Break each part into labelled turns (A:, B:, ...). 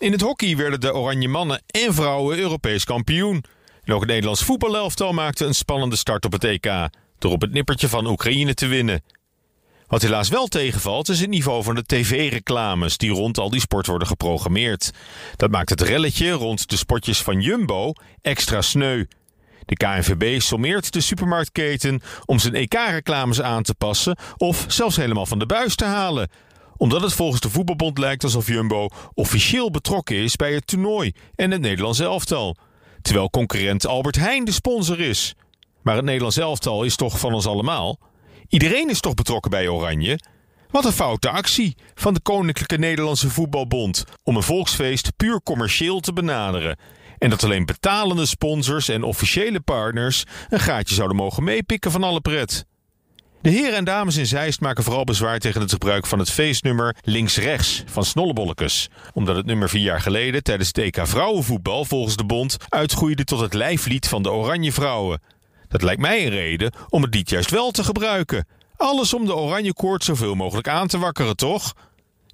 A: In het hockey werden de Oranje mannen en vrouwen Europees kampioen. En ook het Nederlands voetbalelftal maakte een spannende start op het EK... door op het nippertje van Oekraïne te winnen. Wat helaas wel tegenvalt is het niveau van de tv-reclames... die rond al die sport worden geprogrammeerd. Dat maakt het relletje rond de spotjes van Jumbo extra sneu. De KNVB sommeert de supermarktketen om zijn EK-reclames aan te passen... of zelfs helemaal van de buis te halen omdat het volgens de voetbalbond lijkt alsof Jumbo officieel betrokken is bij het toernooi en het Nederlands elftal. Terwijl concurrent Albert Heijn de sponsor is. Maar het Nederlands elftal is toch van ons allemaal? Iedereen is toch betrokken bij Oranje? Wat een foute actie van de Koninklijke Nederlandse Voetbalbond om een volksfeest puur commercieel te benaderen. En dat alleen betalende sponsors en officiële partners een gaatje zouden mogen meepikken van alle pret. De heren en dames in Zeist maken vooral bezwaar tegen het gebruik van het feestnummer links-rechts van Snollebollekes. Omdat het nummer vier jaar geleden tijdens het EK vrouwenvoetbal volgens de bond uitgroeide tot het lijflied van de Oranje Vrouwen. Dat lijkt mij een reden om het lied juist wel te gebruiken. Alles om de oranje koord zoveel mogelijk aan te wakkeren, toch?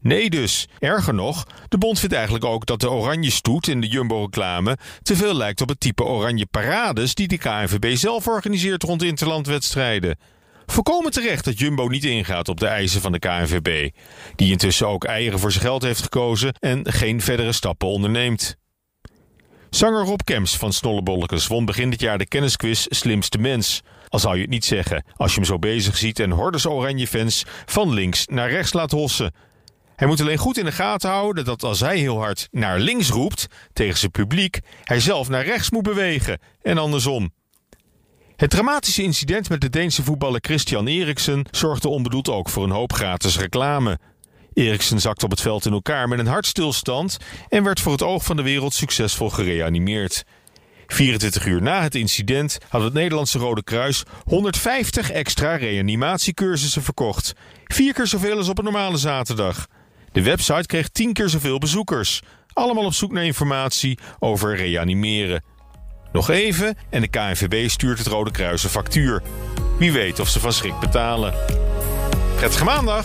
A: Nee dus. Erger nog, de bond vindt eigenlijk ook dat de oranje stoet in de Jumbo-reclame te veel lijkt op het type oranje parades die de KNVB zelf organiseert rond interlandwedstrijden. Volkomen terecht dat Jumbo niet ingaat op de eisen van de KNVB, die intussen ook eieren voor zijn geld heeft gekozen en geen verdere stappen onderneemt. Zanger Rob Kems van Snollebollekes won begin dit jaar de kennisquiz Slimste Mens. Al zou je het niet zeggen als je hem zo bezig ziet en hordes oranje fans van links naar rechts laat hossen. Hij moet alleen goed in de gaten houden dat als hij heel hard naar links roept tegen zijn publiek, hij zelf naar rechts moet bewegen en andersom. Het dramatische incident met de Deense voetballer Christian Eriksen zorgde onbedoeld ook voor een hoop gratis reclame. Eriksen zakte op het veld in elkaar met een hartstilstand en werd voor het oog van de wereld succesvol gereanimeerd. 24 uur na het incident had het Nederlandse Rode Kruis 150 extra reanimatiecursussen verkocht. Vier keer zoveel als op een normale zaterdag. De website kreeg 10 keer zoveel bezoekers. Allemaal op zoek naar informatie over reanimeren. Nog even en de KNVB stuurt het Rode Kruis een factuur. Wie weet of ze van schrik betalen. Prettige maandag!